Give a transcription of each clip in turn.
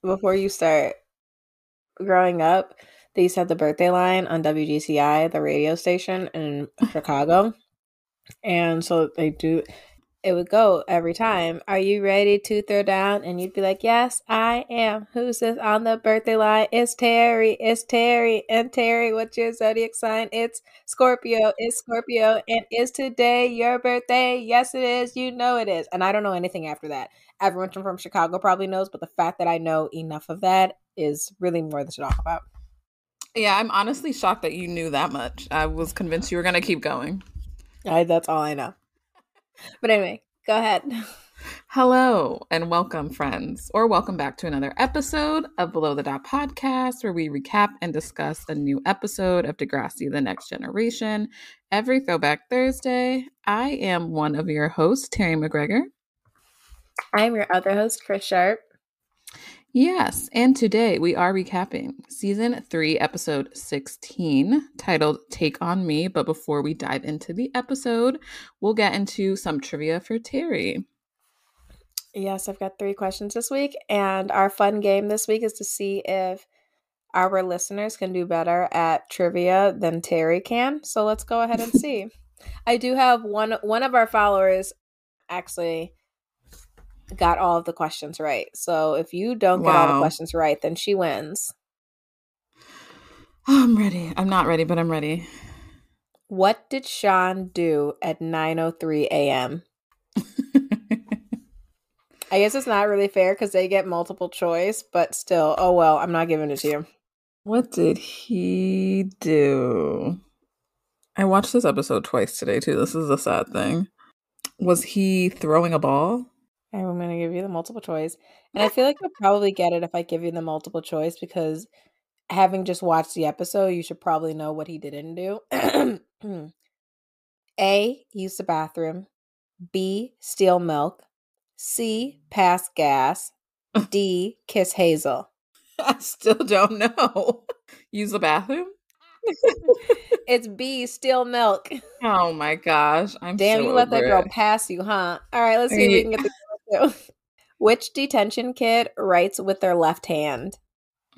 Before you start growing up, they used to have the birthday line on WGCI, the radio station in Chicago. And so they do it would go every time. Are you ready to throw down? And you'd be like, Yes, I am. Who's this on the birthday line? It's Terri. It's Terri. And Terri, what's your zodiac sign? It's Scorpio. It's Scorpio. And is today your birthday? Yes, it is. You know it is. And I don't know anything after that. Everyone from Chicago probably knows, but the fact that I know enough of that is really more than to talk about. Yeah, I'm honestly shocked that you knew that much. I was convinced you were going to keep going. I, that's all I know. But anyway, go ahead. Hello and welcome, friends, or welcome back to another episode of Below the Dot podcast, where we recap and discuss a new episode of Degrassi The Next Generation every Throwback Thursday. I am one of your hosts, Terri McGregor. I'm your other host, Chris Sharp. Yes, and today we are recapping season three, episode 16, titled Take On Me. But before we dive into the episode, we'll get into some trivia for Terri. Yes, I've got three questions this week, and our fun game this week is to see if our listeners can do better at trivia than Terri can. So let's go ahead and see. I do have one one of our followers actually got all of the questions right. So if you don't get all the questions right, then she wins. Oh, I'm ready. I'm not ready, but I'm ready. What did Sean do at 9:03 a.m.? I guess it's not really fair because they get multiple choice, but still, oh well, I'm not giving it to you. What did he do? I watched this episode twice today too. This is a sad thing. Was he throwing a ball? I'm going to give you the multiple choice. And I feel like you'll probably get it if I give you the multiple choice because having just watched the episode, you should probably know what he didn't do. A, use the bathroom. B, steal milk. C, pass gas. D, kiss Hazel. I still don't know. Use the bathroom? it's B, steal milk. Oh my gosh. I'm Damn, so you let that girl it. pass you, huh? All right, let's see if we can get the Which detention kid writes with their left hand?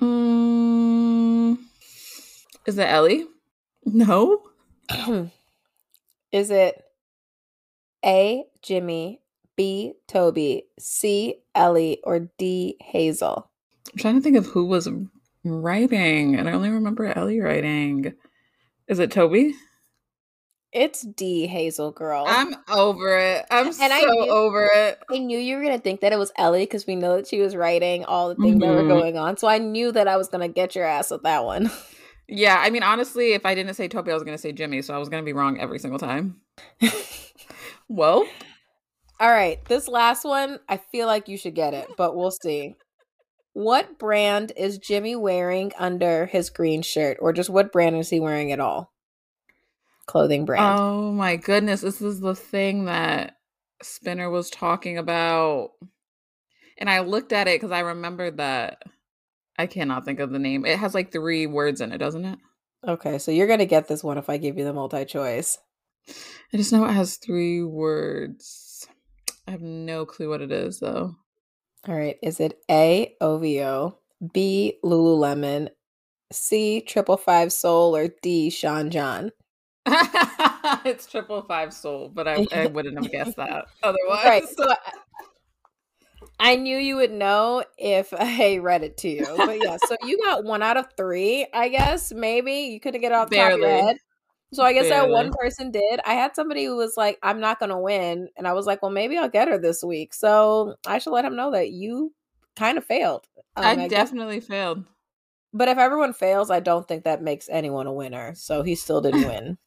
Mm, is it Ellie? No. is it A. Jimmy, B. Toby, C. Ellie, or D. Hazel? I'm trying to think of who was writing, and I only remember Ellie writing. Is it Toby? It's D Hazel girl. I'm over it. I'm and so I knew, over it. I knew you were gonna think that it was Ellie because we know that she was writing all the things mm-hmm. that were mm-hmm. going on. So I knew that I was gonna get your ass with that one. Yeah, I mean honestly, if I didn't say Toby, I was gonna say Jimmy, so I was gonna be wrong every single time. well. All right. This last one, I feel like you should get it, but we'll see. What brand is Jimmy wearing under his green shirt? Or just what brand is he wearing at all? Clothing brand. Oh my goodness, this is the thing that Spinner was talking about. And I looked at it because I remembered that I cannot think of the name. It has like three words in it, doesn't it? Okay, so you're gonna get this one if I give you the multi choice. I just know it has three words. I have no clue what it is though. All right, is it A OVO, B Lululemon, C Triple Five Soul, or D Sean John? it's triple five soul, but I, I wouldn't have guessed that otherwise. Right. So I, I knew you would know if I read it to you. But yeah, so you got one out of three, I guess. Maybe you couldn't get it off the top of your head. So I guess Barely. that one person did. I had somebody who was like, I'm not gonna win. And I was like, Well, maybe I'll get her this week. So I should let him know that you kind of failed. Um, I, I definitely guess. failed. But if everyone fails, I don't think that makes anyone a winner. So he still didn't win.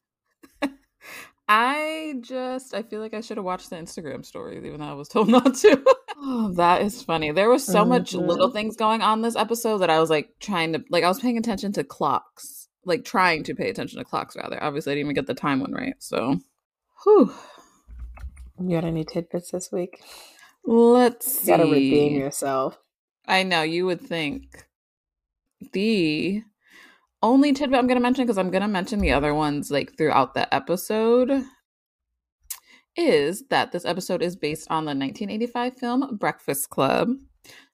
I just I feel like I should have watched the Instagram stories even though I was told not to. oh, that is funny. There was so mm-hmm. much little mm-hmm. things going on this episode that I was like trying to like I was paying attention to clocks. Like trying to pay attention to clocks rather. Obviously I didn't even get the time one right. So whew. You got any tidbits this week? Let's see. You gotta redeem yourself. I know you would think the only tidbit I'm going to mention because I'm going to mention the other ones like throughout the episode is that this episode is based on the 1985 film Breakfast Club.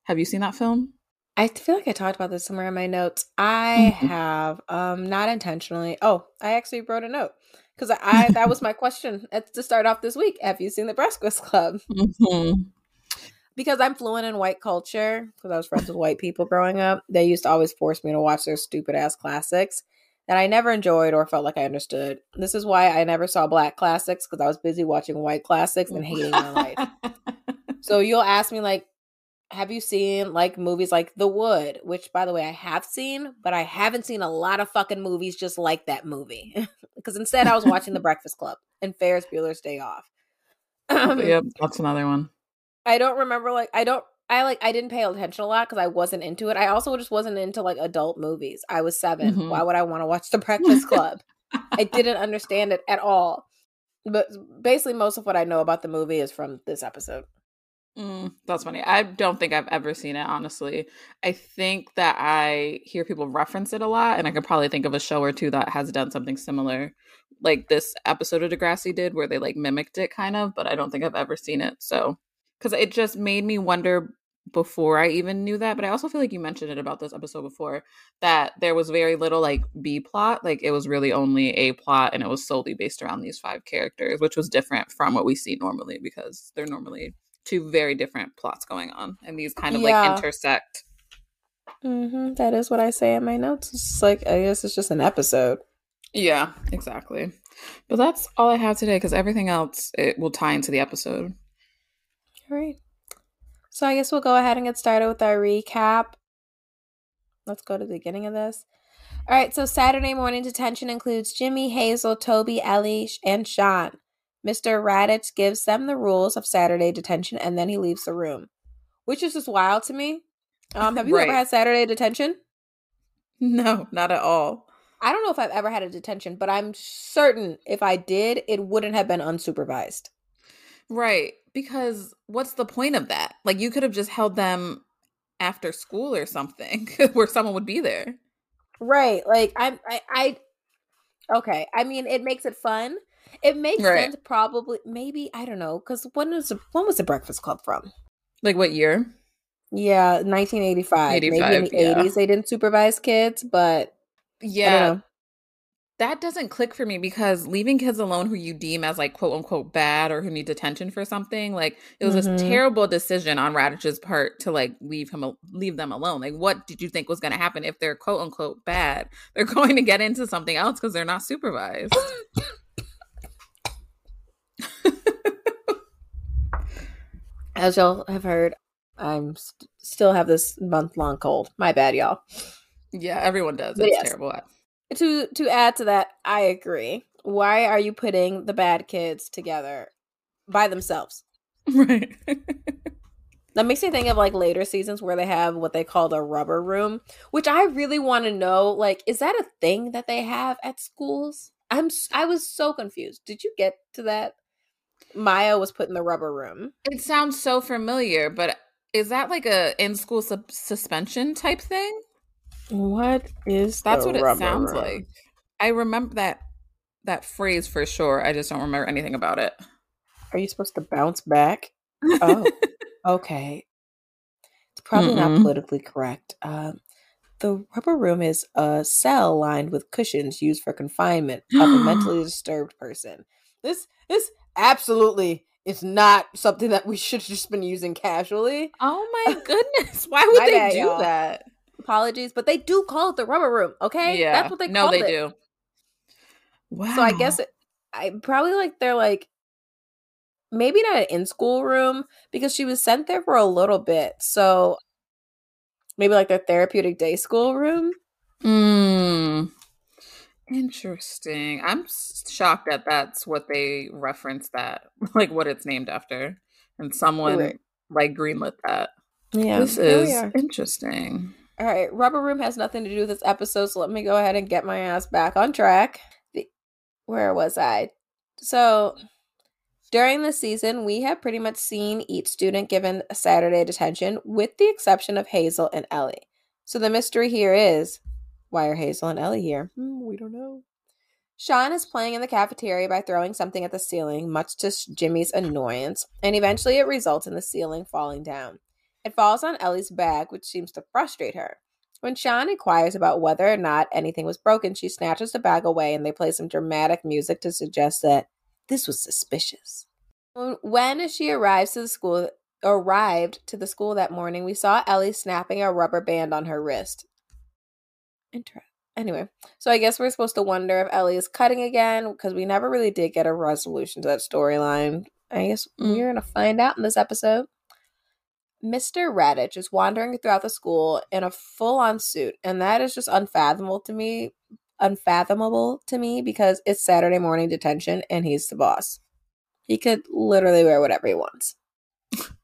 Have you seen that film? I feel like I talked about this somewhere in my notes. I Mhm. have, um, not intentionally. Oh, I actually wrote a note because I, I that was my question at, to start off this week. Have you seen the Breakfast Club? Mhm. Because I'm fluent in white culture because I was friends with white people growing up. They used to always force me to watch their stupid ass classics that I never enjoyed or felt like I understood. This is why I never saw black classics because I was busy watching white classics and hating my life. So you'll ask me like, have you seen like movies like The Wood, which by the way I have seen, but I haven't seen a lot of fucking movies just like that movie. because instead I was watching The Breakfast Club and Ferris Bueller's Day Off. yep, that's another one. I don't remember like I don't I like I didn't pay attention a lot because I wasn't into it. I also just wasn't into like adult movies. I was 7 Mhm. Why would I want to watch The Breakfast Club? I didn't understand it at all. But basically, most of what I know about the movie is from this episode. Mm, that's funny. I don't think I've ever seen it, honestly. I think that I hear people reference it a lot, and I could probably think of a show or two that has done something similar, like this episode of Degrassi did, where they like mimicked it kind of, but I don't think I've ever seen it. So, because it just made me wonder before I even knew that, but I also feel like you mentioned it about this episode before that there was very little like B plot, like it was really only A plot, and it was solely based around these five characters, which was different from what we see normally because they're normally two very different plots going on and these kind of Yeah. like intersect Mm-hmm. That is what I say in my notes. It's like I guess it's just an episode. yeah exactly but that's all i have today because everything else it will tie into the episode All right. So I guess we'll go ahead and get started with our recap. Let's go to the beginning of this. All right, so Saturday morning detention includes Jimmy, Hazel, Toby, Ellie, and Sean. Mr. Raditch gives them the rules of Saturday detention and then he leaves the room, which is just wild to me. Um, have you ever had Saturday detention? no not at all I don't know if I've ever had a detention, but I'm certain if I did, it wouldn't have been unsupervised. right because what's the point of that like you could have just held them after school or something where someone would be there Right. Like I'm I, I okay. I mean it makes it fun. It makes Right. sense probably maybe, I don't know, because when was the when was the Breakfast Club from? like what year Yeah, nineteen eighty five. Maybe in the yeah. eighties they didn't supervise kids, but I yeah don't know. That doesn't click for me because leaving kids alone who you deem as like quote unquote bad or who need detention for something like it was Mhm. a terrible decision on Raditch's part to like leave him leave them alone like what did you think was going to happen if they're quote unquote bad they're going to get into something else because they're not supervised As y'all have heard, I'm st- still have this month long cold. My bad, y'all. yeah everyone does But it's yes. terrible To to add to that, I agree. Why are you putting the bad kids together by themselves? right That makes me think of like later seasons where they have what they call the rubber room, which I really want to know. Like, is that a thing that they have at schools? I'm I was so confused. Did you get to that? Maya was put in the rubber room. it sounds so familiar but is that like a in school sub- suspension type thing What is That's what it sounds room? like. I remember that that phrase for sure. I just don't remember anything about it. Are you supposed to bounce back? Oh, okay. It's probably not Mm-mm. politically correct. Um, the rubber room is a cell lined with cushions used for confinement of a mentally disturbed person. This this absolutely is not something that we should have just been using casually. oh my goodness! Why would My they bad, do y'all. that? Apologies, but they do call it the rubber room. Okay, Yeah, that's what they call it. no, they it. do. Wow. So I guess it, I probably like they're like maybe not an in school room because she was sent there for a little bit. So maybe like their therapeutic day school room. Hmm. Interesting. I'm shocked that that's what they reference that, like what it's named after, and someone Right. like greenlit that. Yeah, this is interesting. All right, rubber room has nothing to do with this episode, so let me go ahead and get my ass back on track. The, where was I? So During the season, we have pretty much seen each student given a Saturday detention, with the exception of Hazel and Ellie. So the mystery here is why are Hazel and Ellie here? Hmm, we don't know. Sean is playing in the cafeteria by throwing something at the ceiling, much to Jimmy's annoyance, and eventually it results in the ceiling falling down. It falls on Ellie's bag, which seems to frustrate her. When Sean inquires about whether or not anything was broken, she snatches the bag away and they play some dramatic music to suggest that this was suspicious. When she arrives to the school, arrived to the school that morning, we saw Ellie snapping a rubber band on her wrist. Interesting. Anyway, so I guess we're supposed to wonder if Ellie is cutting again because we never really did get a resolution to that storyline. I guess mm. we're gonna find out in this episode. Mr. Raditch is wandering throughout the school in a full-on suit, and that is just unfathomable to me. Unfathomable to me because it's Saturday morning detention and he's the boss. He could literally wear whatever he wants.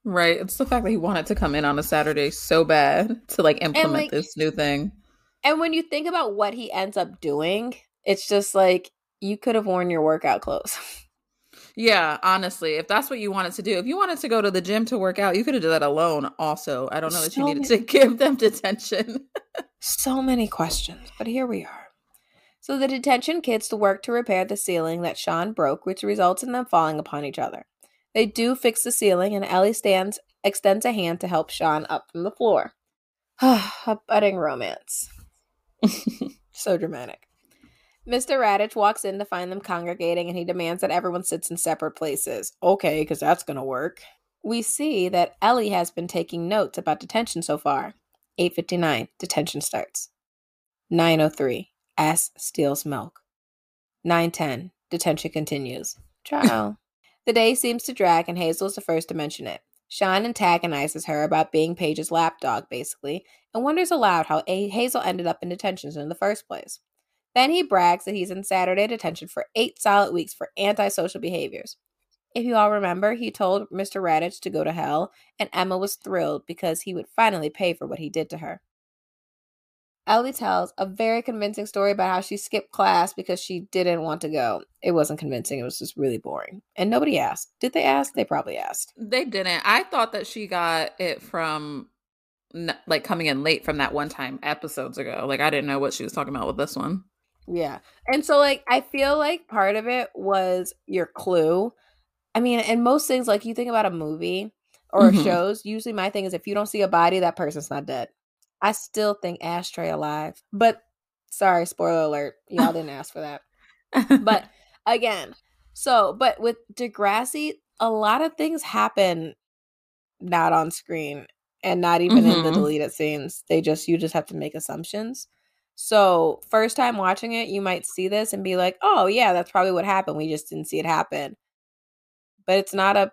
Right. It's the fact that he wanted to come in on a Saturday so bad to like implement like, this new thing. And when you think about what he ends up doing, it's just like you could have worn your workout clothes. yeah, honestly, if that's what you wanted to do, if you wanted to go to the gym to work out, you could have done that alone. Also, I don't know that so you needed many, to give them detention. so many questions, but here we are. So the detention kids to work to repair the ceiling that Sean broke, which results in them falling upon each other. They do fix the ceiling, and Ellie stands extends a hand to help Sean up from the floor. a budding romance. so dramatic. Mr. Raditch walks in to find them congregating and he demands that everyone sits in separate places. Okay, because that's going to work. We see that Ellie has been taking notes about detention so far. 8:59 detention starts. 9:03 Ass steals milk. 9:10 detention continues. Trial. the day seems to drag and Hazel is the first to mention it. Sean antagonizes her about being Paige's lapdog, basically, and wonders aloud how a- Hazel ended up in detention in the first place. Then he brags that he's in Saturday detention for eight solid weeks for antisocial behaviors. If you all remember, he told Mr. Raditch to go to hell, and Emma was thrilled because he would finally pay for what he did to her. Ellie tells a very convincing story about how she skipped class because she didn't want to go. It wasn't convincing, it was just really boring. And nobody asked. Did they ask? They probably asked. They didn't. I thought that she got it from like coming in late from that one time episodes ago. Like I didn't know what she was talking about with this one. Yeah. And so like I feel like part of it was your clue. I mean, and most things like you think about a movie or mm-hmm. shows, usually my thing is if you don't see a body, that person's not dead. I still think Ashtray alive. But sorry, spoiler alert. Y'all didn't ask for that. But again, so but with Degrassi, a lot of things happen not on screen and not even mm-hmm. in the mm-hmm. deleted scenes. They just you just have to make assumptions. So, first time watching it, you might see this and be like, "Oh, yeah, that's probably what happened. We just didn't see it happen." But it's not a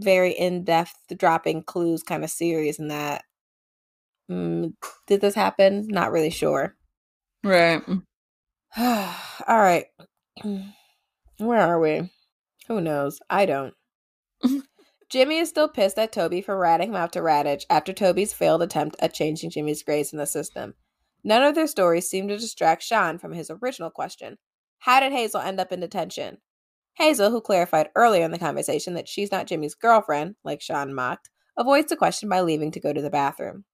very in-depth dropping clues kind of series in that mm, did this happen? Not really sure. Right. All right. Where are we? Who knows? I don't. Jimmy is still pissed at Toby for ratting him out to Raditch after Toby's failed attempt at changing Jimmy's grades in the system. None of their stories seem to distract Sean from his original question How did Hazel end up in detention? Hazel, who clarified earlier in the conversation that she's not Jimmy's girlfriend, like Sean mocked, avoids the question by leaving to go to the bathroom.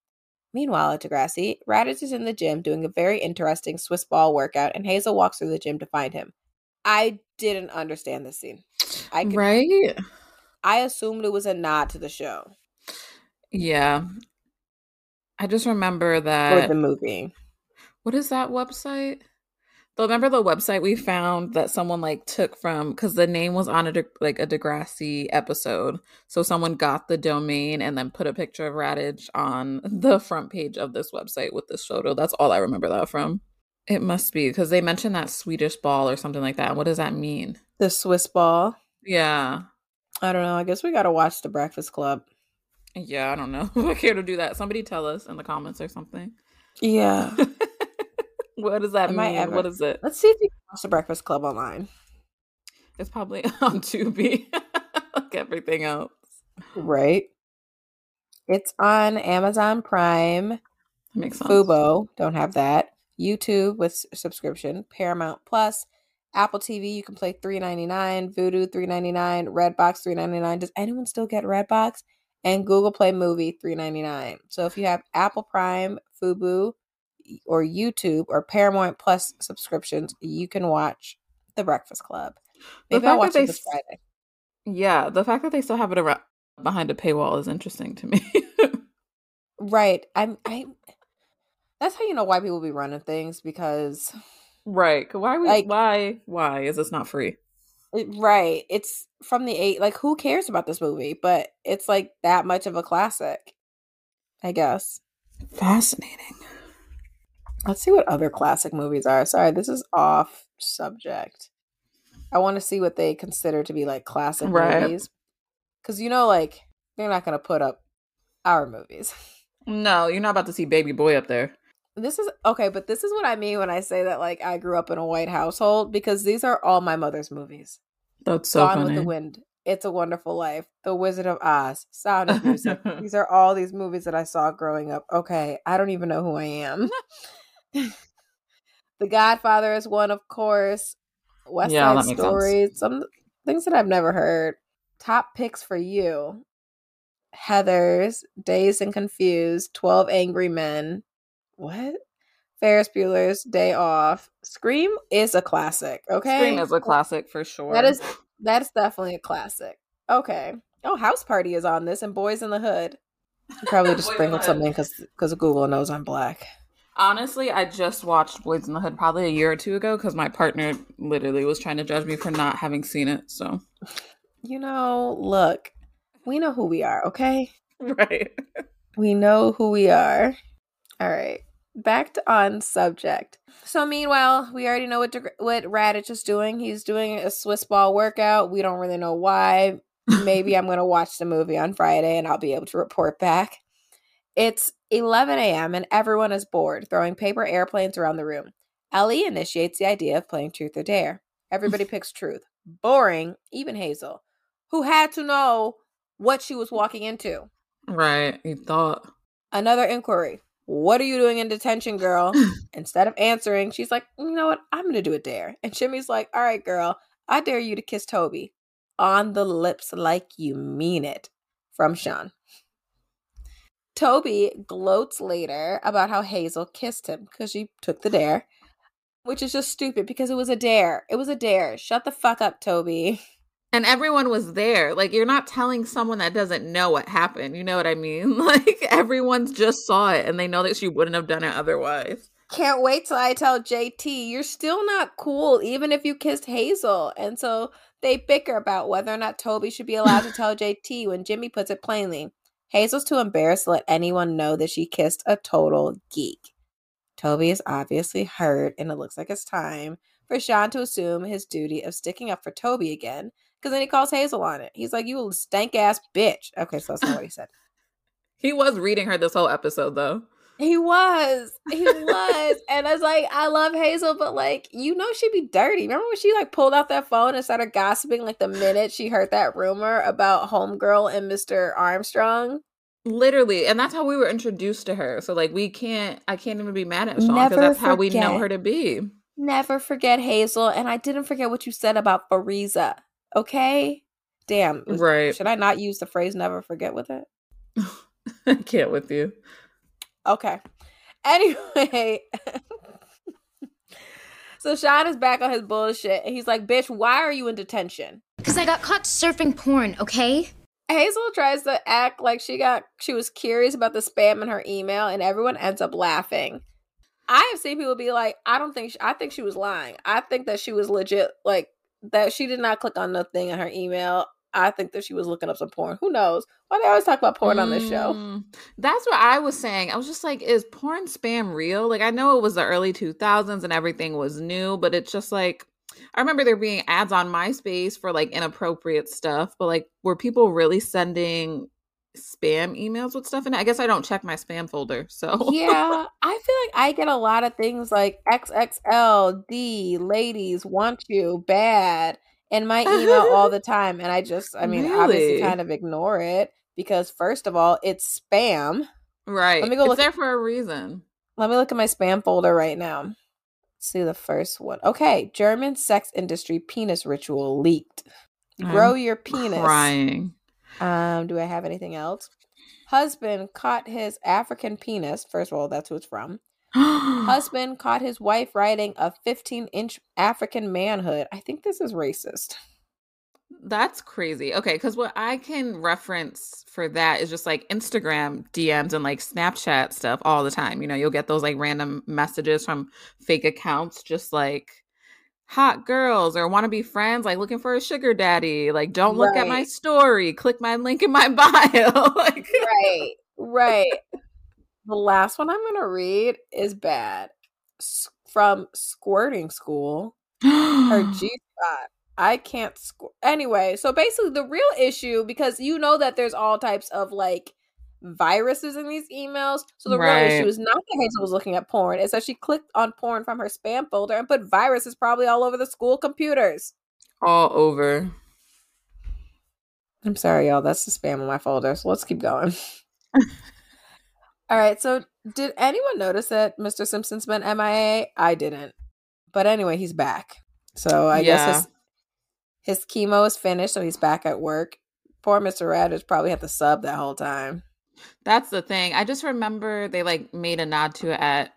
Meanwhile, at Degrassi, Raditch is in the gym doing a very interesting Swiss ball workout, and Hazel walks through the gym to find him. I didn't understand this scene. I could, right? I assumed it was a nod to the show. Yeah. I just remember that. Or the movie. What is that website? They remember the website we found that someone like took from because the name was on a De- like a Degrassi episode. So someone got the domain and then put a picture of Raditch on the front page of this website with this photo. That's all I remember that from. It must be because they mentioned that Swedish ball or something like that. What does that mean? The Swiss ball. Yeah. I don't know. I guess we got to watch The Breakfast Club. Yeah, I don't know. I care to do that. Somebody tell us in the comments or something. Yeah. what does that Am mean? Ever... What is it? Let's see if you can watch The Breakfast Club online. It's probably on Tubi, like everything else. Right. It's on Amazon Prime. That makes sense. Fubo, don't have that. YouTube with subscription, Paramount Plus, Apple TV, you can play three ninety nine. Vudu three ninety nine. Redbox three ninety nine. Does anyone still get Redbox? And Google Play Movie three ninety nine. So if you have Apple Prime, Fubo, or YouTube or Paramount Plus subscriptions, you can watch The Breakfast Club. Maybe I'll watch it this Friday. Yeah, the fact that they still have it around behind a paywall is interesting to me. right. I'm. I. That's how you know why people be running things because. Right. Why? We, like, why? Why is this not free? It, right. It's from the eight. Like, who cares about this movie? But it's like that much of a classic. I guess. Fascinating. Let's see what other classic movies are. Sorry, this is off subject. I want to see what they consider to be like classic right. movies. Because you know, like, they're not going to put up our movies. No, you're not about to see Baby Boy up there. This is okay, but this is what I mean when I say that, like, I grew up in a white household because these are all my mother's movies. That's so Gone funny. with the Wind, It's a Wonderful Life, The Wizard of Oz, Sound of Music. these are all these movies that I saw growing up. Okay, I don't even know who I am. the Godfather is one, of course. West yeah, Side Story, some things that I've never heard. Top picks for you. Heathers, Dazed and Confused, 12 Angry Men. What? Ferris Bueller's Day Off. Scream is a classic, okay? Scream is a classic for sure. That is that is definitely a classic. Okay. Oh, House Party is on this and Boys in the Hood. Probably just sprinkled something because because Google knows I'm black. Honestly, I just watched Boys in the Hood probably a year or two ago because my partner literally was trying to judge me for not having seen it. So, you know, look, we know who we are, okay? Right. we know who we are. All right. Back to on subject. So meanwhile, we already know what De- what Raditch is doing. He's doing a Swiss ball workout. We don't really know why. Maybe I'm going to watch the movie on Friday and I'll be able to report back. It's 11 a.m. and everyone is bored, throwing paper airplanes around the room. Ellie initiates the idea of playing truth or dare. Everybody picks truth. Boring, even Hazel, who had to know what she was walking into. Right, you thought. Another inquiry. What are you doing in detention, girl? Instead of answering, she's like, you know what? I'm going to do a dare. And Jimmy's like, all right, girl, I dare you to kiss Toby on the lips like you mean it. From Sean. Toby gloats later about how Hazel kissed him because she took the dare, which is just stupid because it was a dare. It was a dare. Shut the fuck up, Toby. And everyone was there. Like, you're not telling someone that doesn't know what happened. You know what I mean? Like, everyone's just saw it and they know that she wouldn't have done it otherwise. Can't wait till I tell JT, you're still not cool, even if you kissed Hazel. And so they bicker about whether or not Toby should be allowed to tell JT when Jimmy puts it plainly. Hazel's too embarrassed to let anyone know that she kissed a total geek. Toby is obviously hurt, and it looks like it's time for Sean to assume his duty of sticking up for Toby again, because then he calls Hazel on it. He's like, You stank ass bitch. Okay, so that's not what he said. he was reading her this whole episode, though. He was. He was. and I was like, I love Hazel, but like, you know, she'd be dirty. Remember when she like pulled out that phone and started gossiping like the minute she heard that rumor about Homegirl and Mr. Armstrong? Literally. And that's how we were introduced to her. So like we can't I can't even be mad at Sean because that's forget. how we know her to be. Never forget Hazel. And I didn't forget what you said about Fariza. Okay? Damn. right. Should I not use the phrase never forget with it? I can't with you. Okay. Anyway. so Sean is back on his bullshit. And he's like, bitch, why are you in detention? Because I got caught surfing porn, okay? Hazel tries to act like she got she was curious about the spam in her email, and everyone ends up laughing. I have seen people be like, I don't think she, I think she was lying. I think that she was legit like that she did not click on nothing in her email. I think that she was looking up some porn. Who knows? Why they always talk about porn mm, on this show? Mm, that's what I was saying. I was just like, is porn spam real? Like, I know it was the early 2000s and everything was new, but it's just like, I remember there being ads on MySpace for like inappropriate stuff, but like, were people really sending spam emails with stuff in it? I guess I don't check my spam folder. So, yeah, I feel like I get a lot of things like XXL, D, ladies want you bad in my email all the time. And I just, I mean, really? obviously kind of ignore it because, first of all, it's spam. Right. Let me go it's look. there for a reason. Let me look at my spam folder right now. see the first one. Okay, German sex industry penis ritual leaked. Grow I'm your penis. Crying. Um, do I have anything else? Husband caught his African penis. First of all, that's who it's from. Husband caught his wife riding a 15 inch African manhood. I think this is racist. That's crazy. Okay, because what I can reference for that is just like Instagram DMs and like Snapchat stuff all the time. You know, you'll get those like random messages from fake accounts, just like hot girls or want to be friends, like looking for a sugar daddy. Like, don't look at my story. Click my link in my bio. like, Right, right. the last one I'm going to read is bad. S- from squirting school. her G spot. I can't score. Anyway, so basically, the real issue because you know that there's all types of like viruses in these emails. So the real Right. issue is not that Hazel was looking at porn; it's that she clicked on porn from her spam folder and put viruses probably all over the school computers. all over. I'm sorry, y'all. That's the spam in my folder. So let's keep going. all right. So did anyone notice that Mr. Simpson's been MIA? I didn't. But anyway, he's back. So I Yeah. guess his his chemo is finished, so he's back at work. Poor Mr. Raditch probably had to sub that whole time. That's the thing. I just remember they like made a nod to it at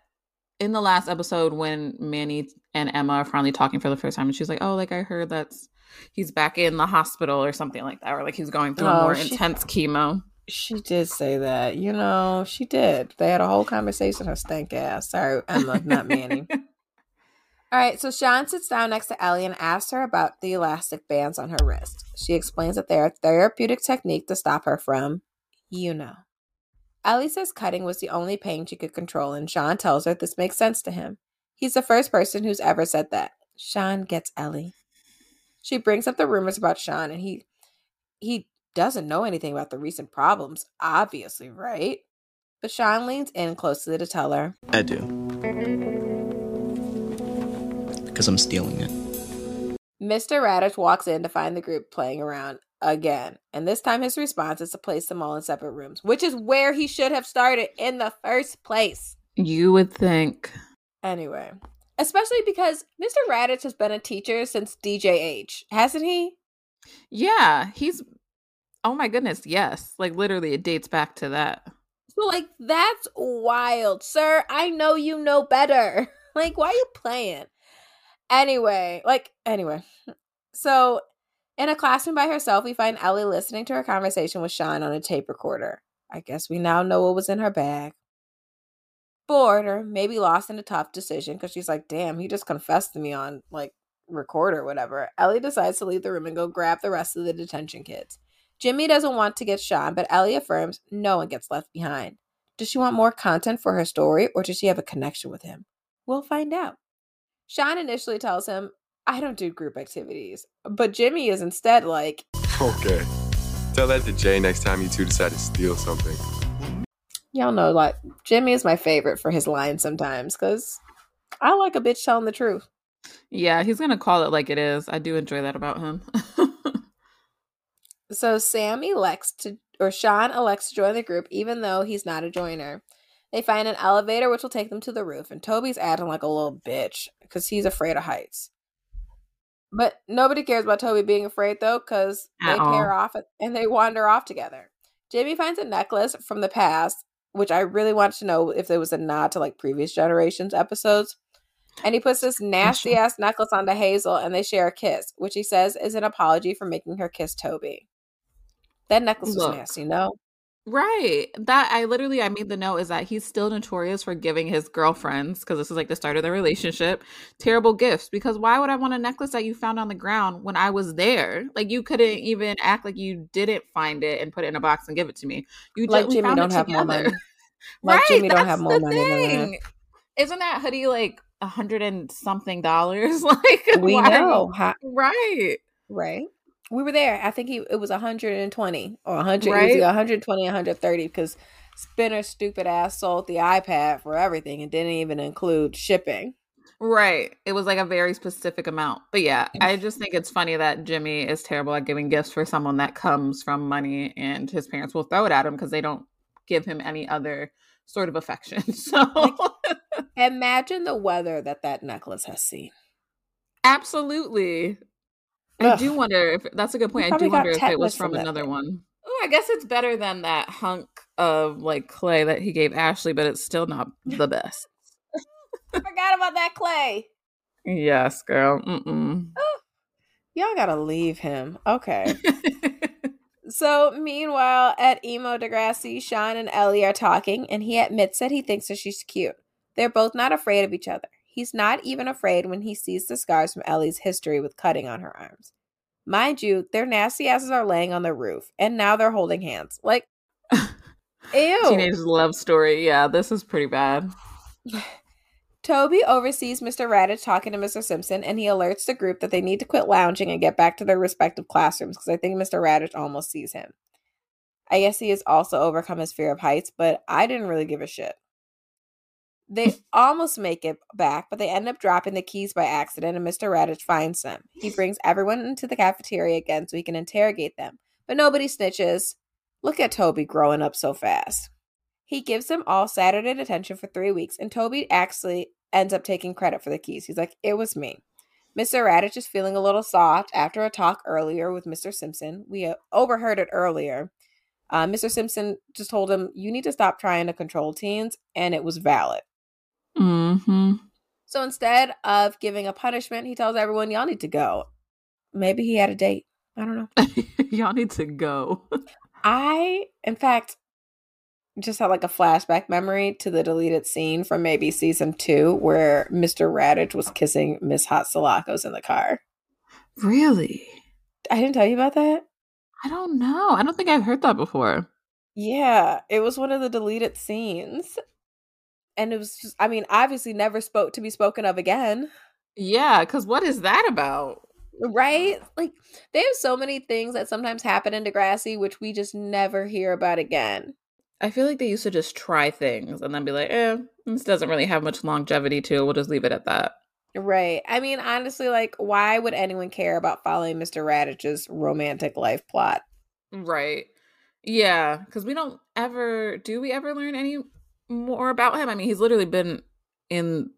in the last episode when Manny and Emma are finally talking for the first time, and she's like, "Oh, like I heard that's he's back in the hospital or something like that, or like he's going through a Oh, more she- intense chemo." She did say that. You know, she did. They had a whole conversation, her stank ass. Sorry, Emma, not Manny. All right, so Sean sits down next to Ellie and asks her about the elastic bands on her wrist. She explains that they're a therapeutic technique to stop her from, you know. Ellie says cutting was the only pain she could control, and Sean tells her this makes sense to him. He's the first person who's ever said that. Sean gets Ellie. She brings up the rumors about Sean, and he he doesn't know anything about the recent problems, obviously, right? But Sean leans in closely to tell her, I do. Because I'm stealing it. Mr. Raditch walks in to find the group playing around again. And this time his response is to place them all in separate rooms, which is where he should have started in the first place. You would think. Anyway, especially because Mr. Raditch has been a teacher since DJH, hasn't he? Yeah, he's Oh my goodness, yes. Like literally it dates back to that. So, like, that's wild, sir. I know you know better. Like, why are you playing? Anyway, like, anyway. So, in a classroom by herself, we find Ellie listening to her conversation with Sean on a tape recorder. I guess we now know what was in her bag. Bored or maybe lost in a tough decision because she's like, damn, he just confessed to me on, like, record or whatever. Ellie decides to leave the room and go grab the rest of the detention kids. Jimmy doesn't want to get Sean, but Ellie affirms no one gets left behind. Does she want more content for her story, or does she have a connection with him? We'll find out. Sean initially tells him, I don't do group activities, but Jimmy is instead like, Okay. Tell that to Jay next time you two decide to steal something. y'all know, like, Jimmy is my favorite for his lines sometimes, because I like a bitch telling the truth. Yeah, he's gonna call it like it is. I do enjoy that about him. So Sam elects to, or Sean elects to join the group, even though he's not a joiner. They find an elevator which will take them to the roof, and Toby's acting like a little bitch because he's afraid of heights. But nobody cares about Toby being afraid though, because they At pair off and they wander off together. Jamie finds a necklace from the past, which I really want to know if there was a nod to like previous generations episodes. And he puts this nasty ass necklace onto Hazel, and they share a kiss, which he says is an apology for making her kiss Toby. That necklace was nasty, no? Right. That I literally I made the mm. note is that he's still notorious for giving his girlfriends because this is like the start of their relationship terrible gifts because why would I want a necklace that you found on the ground when I was there? Like you couldn't mm. even act like you didn't find it and put it in a box and give it to me. You Like Jimmy found don't have more money. Like right, Jimmy don't have more the money than that. thing. Isn't that hoodie like a hundred and something dollars? like We you- know, right? right? We were there. I think he it was 120 or 100. It was Right. 120 130 because Spinner's stupid ass sold the eBay for everything and didn't even include shipping. Right. It was like a very specific amount. But yeah, I just think it's funny that Jimmy is terrible at giving gifts for someone that comes from money and his parents will throw it at him because they don't give him any other sort of affection. So Imagine the weather that that necklace has seen. Absolutely. I Ugh. do wonder if that's a good point. I do wonder if it was from from another thing. one. Oh, I guess it's better than that hunk of like clay that he gave Ashley, but it's still not the best. I Forgot about that clay. yes, girl. Mm-mm. Y'all gotta leave him. Okay. So, meanwhile, at Emo Degrassi, Sean and Ellie are talking, and he admits that he thinks that she's cute. They're both not afraid of each other. He's not even afraid when he sees the scars from Ellie's history with cutting on her arms. Mind you, their nasty asses are laying on the roof, and now they're holding hands. Like, ew. Teenage love story. Yeah, this is pretty bad. Toby oversees Mr. Raditch talking to Mr. Simpson, and he alerts the group that they need to quit lounging and get back to their respective classrooms because I think Mr. Raditch almost sees him. I guess he has also overcome his fear of heights, but I didn't really give a shit. They almost make it back, but they end up dropping the keys by accident, and Mr. Raditch finds them. He brings everyone into the cafeteria again so he can interrogate them, but nobody snitches. Look at Toby growing up so fast. He gives them all Saturday detention for three weeks, and Toby actually ends up taking credit for the keys. He's like, It was me. Mr. Raditch is feeling a little soft after a talk earlier with Mr. Simpson. We uh, overheard it earlier. Uh, Mr. Simpson just told him, You need to stop trying to control teens, and it was valid. Mm-hmm. So instead of giving a punishment, he tells everyone, Y'all need to go. Maybe he had a date. I don't know. Y'all need to go. I, in fact, just had like a flashback memory to the deleted scene from maybe season two where Mr. Raditch was kissing Miss Hatzilakos in the car. really? I didn't tell you about that? I don't know. I don't think I've heard that before. Yeah, it was one of the deleted scenes. And it was just, I mean, obviously never spoke to be spoken of again. Yeah, because what is that about? Right? Like, they have so many things that sometimes happen in Degrassi, which we just never hear about again. I feel like they used to just try things and then be like, eh, this doesn't really have much longevity to it. We'll just leave it at that. Right. I mean, honestly, like, why would anyone care about following Mr. Raditch's romantic life plot? Right. Yeah, because we don't ever do we ever learn any more about him? I mean, he's literally been in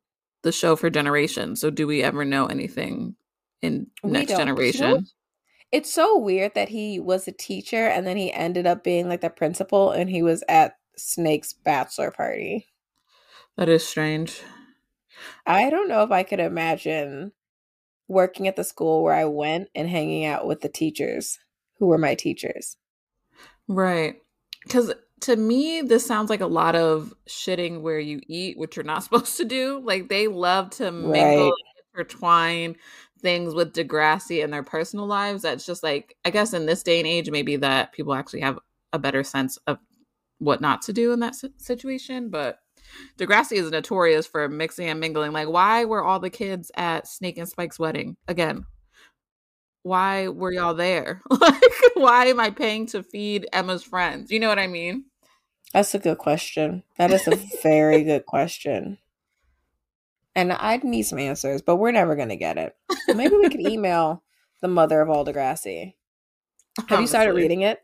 the show for generations. So do we ever know anything in We next don't. You know generation? It's so weird that he was a teacher and then he ended up being like the principal and he was at Snake's bachelor party. That is strange. I don't know if I could imagine working at the school where I went and hanging out with the teachers who were my teachers. Right. Because to me, this sounds like a lot of shitting where you eat, which you're not supposed to do. Like they love to mingle, Right. and intertwine things with Degrassi and their personal lives. That's just like, I guess in this day and age, maybe that people actually have a better sense of what not to do in that situation. But Degrassi is notorious for mixing and mingling. Like, why were all the kids at Snake and Spike's wedding again? Why were y'all there? like, why am I paying to feed Emma's friends? You know what I mean? That's a good question. That is a very good question. And I'd need some answers, but we're never going to get it. Maybe we could email the mother of all Degrassi. Have you started reading it?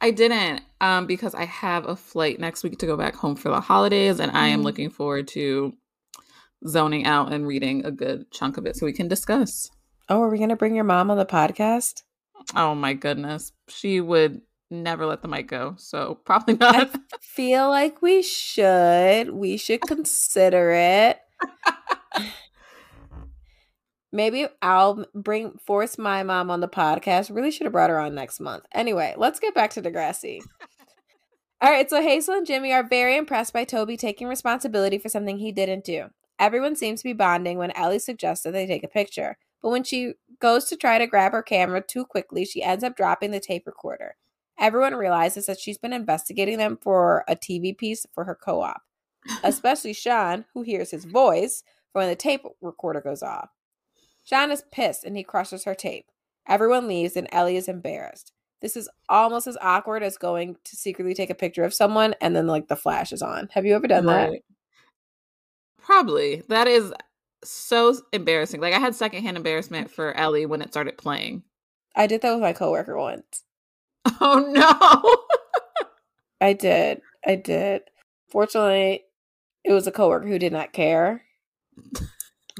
I didn't, um, because I have a flight next week to go back home for the holidays, and I am Mhm. looking forward to zoning out and reading a good chunk of it so we can discuss. Oh, are we going to bring your mom on the podcast? Oh my goodness, she would never let the mic go, so probably not. I feel like we should. We should consider it. Maybe I'll bring force my mom on the podcast. Really should have brought her on next month. Anyway, let's get back to Degrassi. All right, so Hazel and Jimmy are very impressed by Toby taking responsibility for something he didn't do. Everyone seems to be bonding when Ellie suggests that they take a picture, but when she goes to try to grab her camera too quickly, she ends up dropping the tape recorder. Everyone realizes that she's been investigating them for a TV piece for her co op, especially Sean, who hears his voice when the tape recorder goes off. Sean is pissed and he crushes her tape. Everyone leaves and Ellie is embarrassed. This is almost as awkward as going to secretly take a picture of someone and then like the flash is on. Have you ever done that? Probably. That is so embarrassing. Like I had secondhand embarrassment for Ellie when it started playing. I did that with my coworker once. Oh no. I did. I did. Fortunately, it was a coworker who did not care.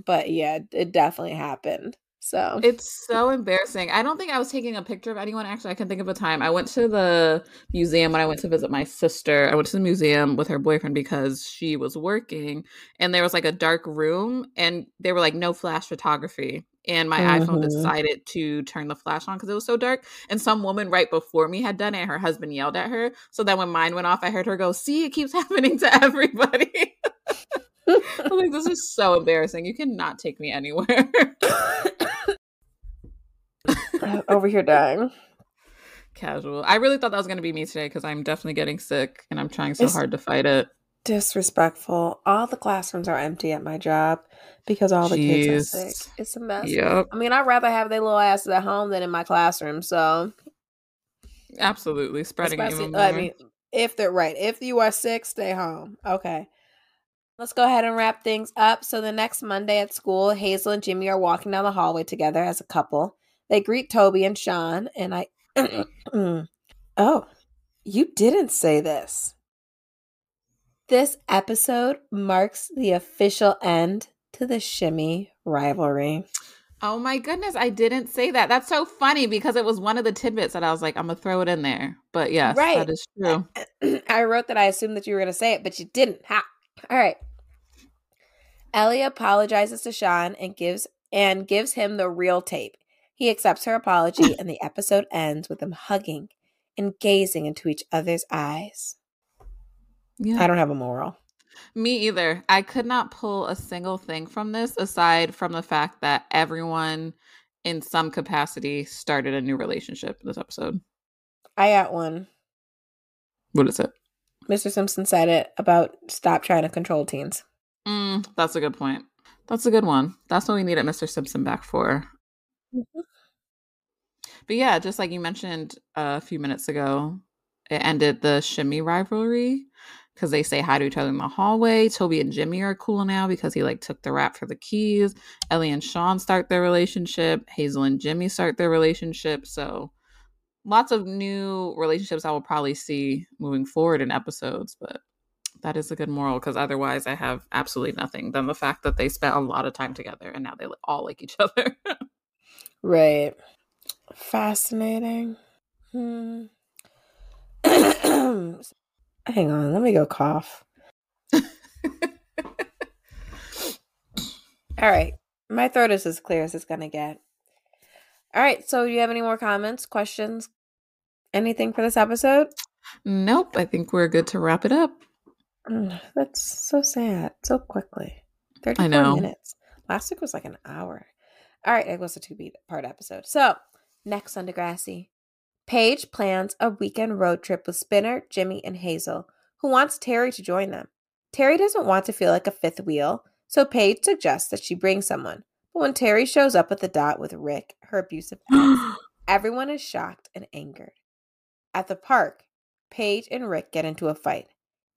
But yeah, it definitely happened. So It's so embarrassing. I don't think I was taking a picture of anyone. Actually, I can think of a time. I went to the museum when I went to visit my sister. I went to the museum with her boyfriend because she was working, and there was like a dark room, and they were like no flash photography. And my iPhone Mhm. decided to turn the flash on because it was so dark. And some woman right before me had done it. And her husband yelled at her. So then when mine went off, I heard her go, "See, it keeps happening to everybody." I'm like, this is so embarrassing. You cannot take me anywhere. over here dying. casual. I really thought that was going to be me today because I'm definitely getting sick and I'm trying so It's- hard to fight it. Disrespectful. All the classrooms are empty at my job because all the kids are sick. It's a mess. Yep, I mean, I'd rather have their little asses at home than in my classroom. So, absolutely spreading especially, even more. I mean, if they're right, if you are sick, stay home. Okay. Let's go ahead and wrap things up. So, the next Monday at school, Hazel and Jimmy are walking down the hallway together as a couple. They greet Toby and Sean, and I. oh, you didn't say this. This episode marks the official end to the Shimmy rivalry. oh my goodness, I didn't say that. That's so funny because it was one of the tidbits that I was like, I'm gonna throw it in there. But yes, Right. that is true. I wrote that I assumed that you were going to say it, but you didn't. Ha! All right. Ellie apologizes to Sean and gives and gives him the real tape. He accepts her apology, and the episode ends with them hugging and gazing into each other's eyes. Yeah. I don't have a moral. Me either. I could not pull a single thing from this aside from the fact that everyone in some capacity started a new relationship this episode. I got one. What is it? Mr. Simpson said it about stop trying to control teens. Mm, that's a good point. That's a good one. That's what we needed Mr. Simpson back for. But yeah, just like you mentioned a few minutes ago, it ended the shimmy rivalry because they say hi to each other in the hallway. Toby and Jimmy are cool now because he like took the rap for the keys. Ellie and Sean start their relationship. Hazel and Jimmy start their relationship. So lots of new relationships I will probably see moving forward in episodes, but that is a good moral because otherwise I have absolutely nothing than the fact that they spent a lot of time together and now they all like each other. Right. Fascinating. Hmm. Hang on, let me go cough. All right. My throat is as clear as it's going to get. All right. So, do you have any more comments, questions, anything for this episode? nope, I think we're good to wrap it up. Mm, That's so sad. So quickly. 34 minutes. Last week was like an hour. All right. It was a two part episode. So, next on Degrassi. Paige plans a weekend road trip with Spinner, Jimmy, and Hazel, who wants Terri to join them. Terri doesn't want to feel like a fifth wheel, so Paige suggests that she bring someone. But when Terri shows up at the dot with Rick, her abusive ex, everyone is shocked and angered. At the park, Paige and Rick get into a fight.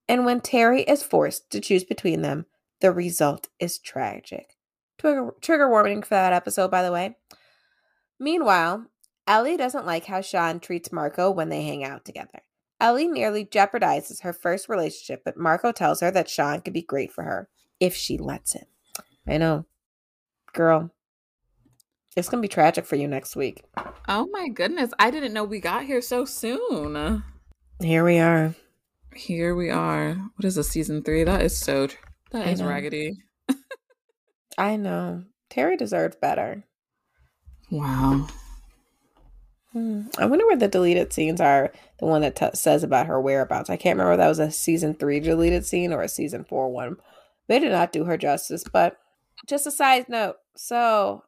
And when Terri is forced to choose between them, the result is tragic. Trigger, trigger warning for that episode, by the way. Meanwhile, Ellie doesn't like how Sean treats Marco when they hang out together. Ellie nearly jeopardizes her first relationship, but Marco tells her that Sean could be great for her if she lets him. I know. Girl, it's going to be tragic for you next week. oh my goodness, I didn't know we got here so soon. Here we are. Here we are. What is this, season three? That is so, that I is know. raggedy. I know. Terri deserved better. Wow. Hmm. I wonder where the deleted scenes are. The one that t- says about her whereabouts. I can't remember if that was a season three deleted scene or a season four one. They did not do her justice. But just a side note. So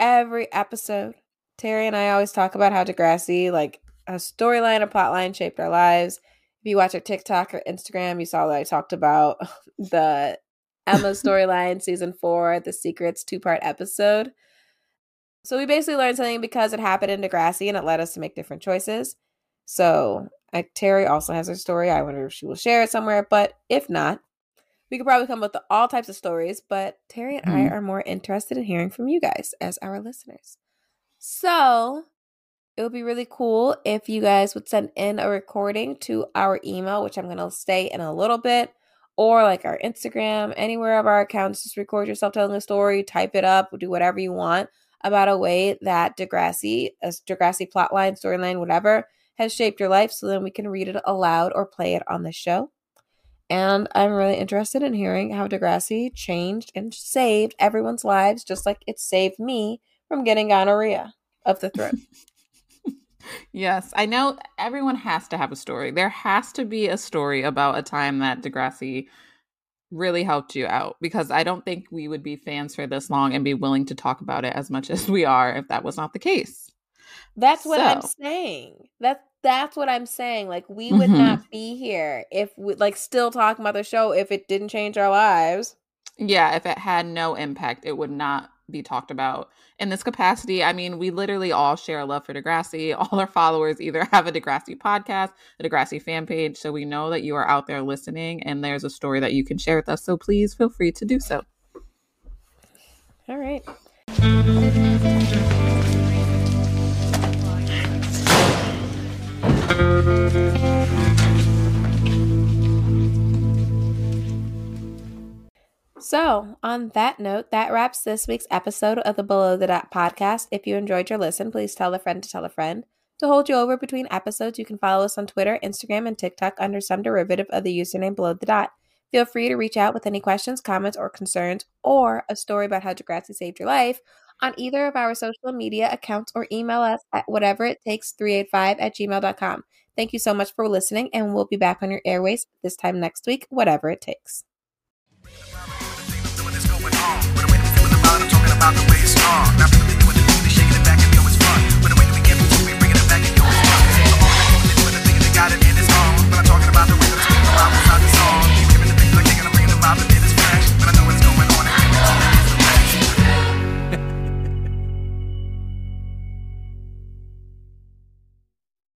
every episode, Terri and I always talk about how Degrassi, like a storyline, a plotline, shaped our lives. If you watch our TikTok or Instagram, you saw that I talked about the Emma storyline, season four, the secrets two part episode. So we basically learned something because it happened in Degrassi and it led us to make different choices. So I, Terri also has her story. I wonder if she will share it somewhere, but if not, we could probably come up with all types of stories. But Terri and I Mhm. are more interested in hearing from you guys as our listeners. So it would be really cool if you guys would send in a recording to our email, which I'm going to say in a little bit. or like our Instagram, anywhere of our accounts. Just record yourself telling a story, type it up, do whatever you want about a way that Degrassi, a Degrassi plotline, storyline, whatever, has shaped your life so then we can read it aloud or play it on the show. And I'm really interested in hearing how Degrassi changed and saved everyone's lives, just like it saved me from getting gonorrhea of the throat. yes, I know everyone has to have a story. There has to be a story about a time that Degrassi really helped you out because I don't think we would be fans for this long and be willing to talk about it as much as we are if that was not the case. That's what so. I'm saying. That's that's what I'm saying. Like we would mm-hmm. not be here if we like still talking about the show if it didn't change our lives. Yeah, if it had no impact, it would not be talked about in this capacity. I mean, we literally all share a love for Degrassi. All our followers either have a Degrassi podcast, a Degrassi fan page, so we know that you are out there listening and there's a story that you can share with us. So please feel free to do so. All right. So, on that note, that wraps this week's episode of the Below the Dot podcast. If you enjoyed your listen, please tell a friend to tell a friend. To hold you over between episodes, you can follow us on Twitter, Instagram, and TikTok under some derivative of the username Below the Dot. Feel free to reach out with any questions, comments, or concerns, or a story about how Degrassi saved your life on either of our social media accounts or email us at whatever it takes 385 at gmail.com. Thank you so much for listening, and we'll be back on your airways this time next week, whatever it takes about the way it's. After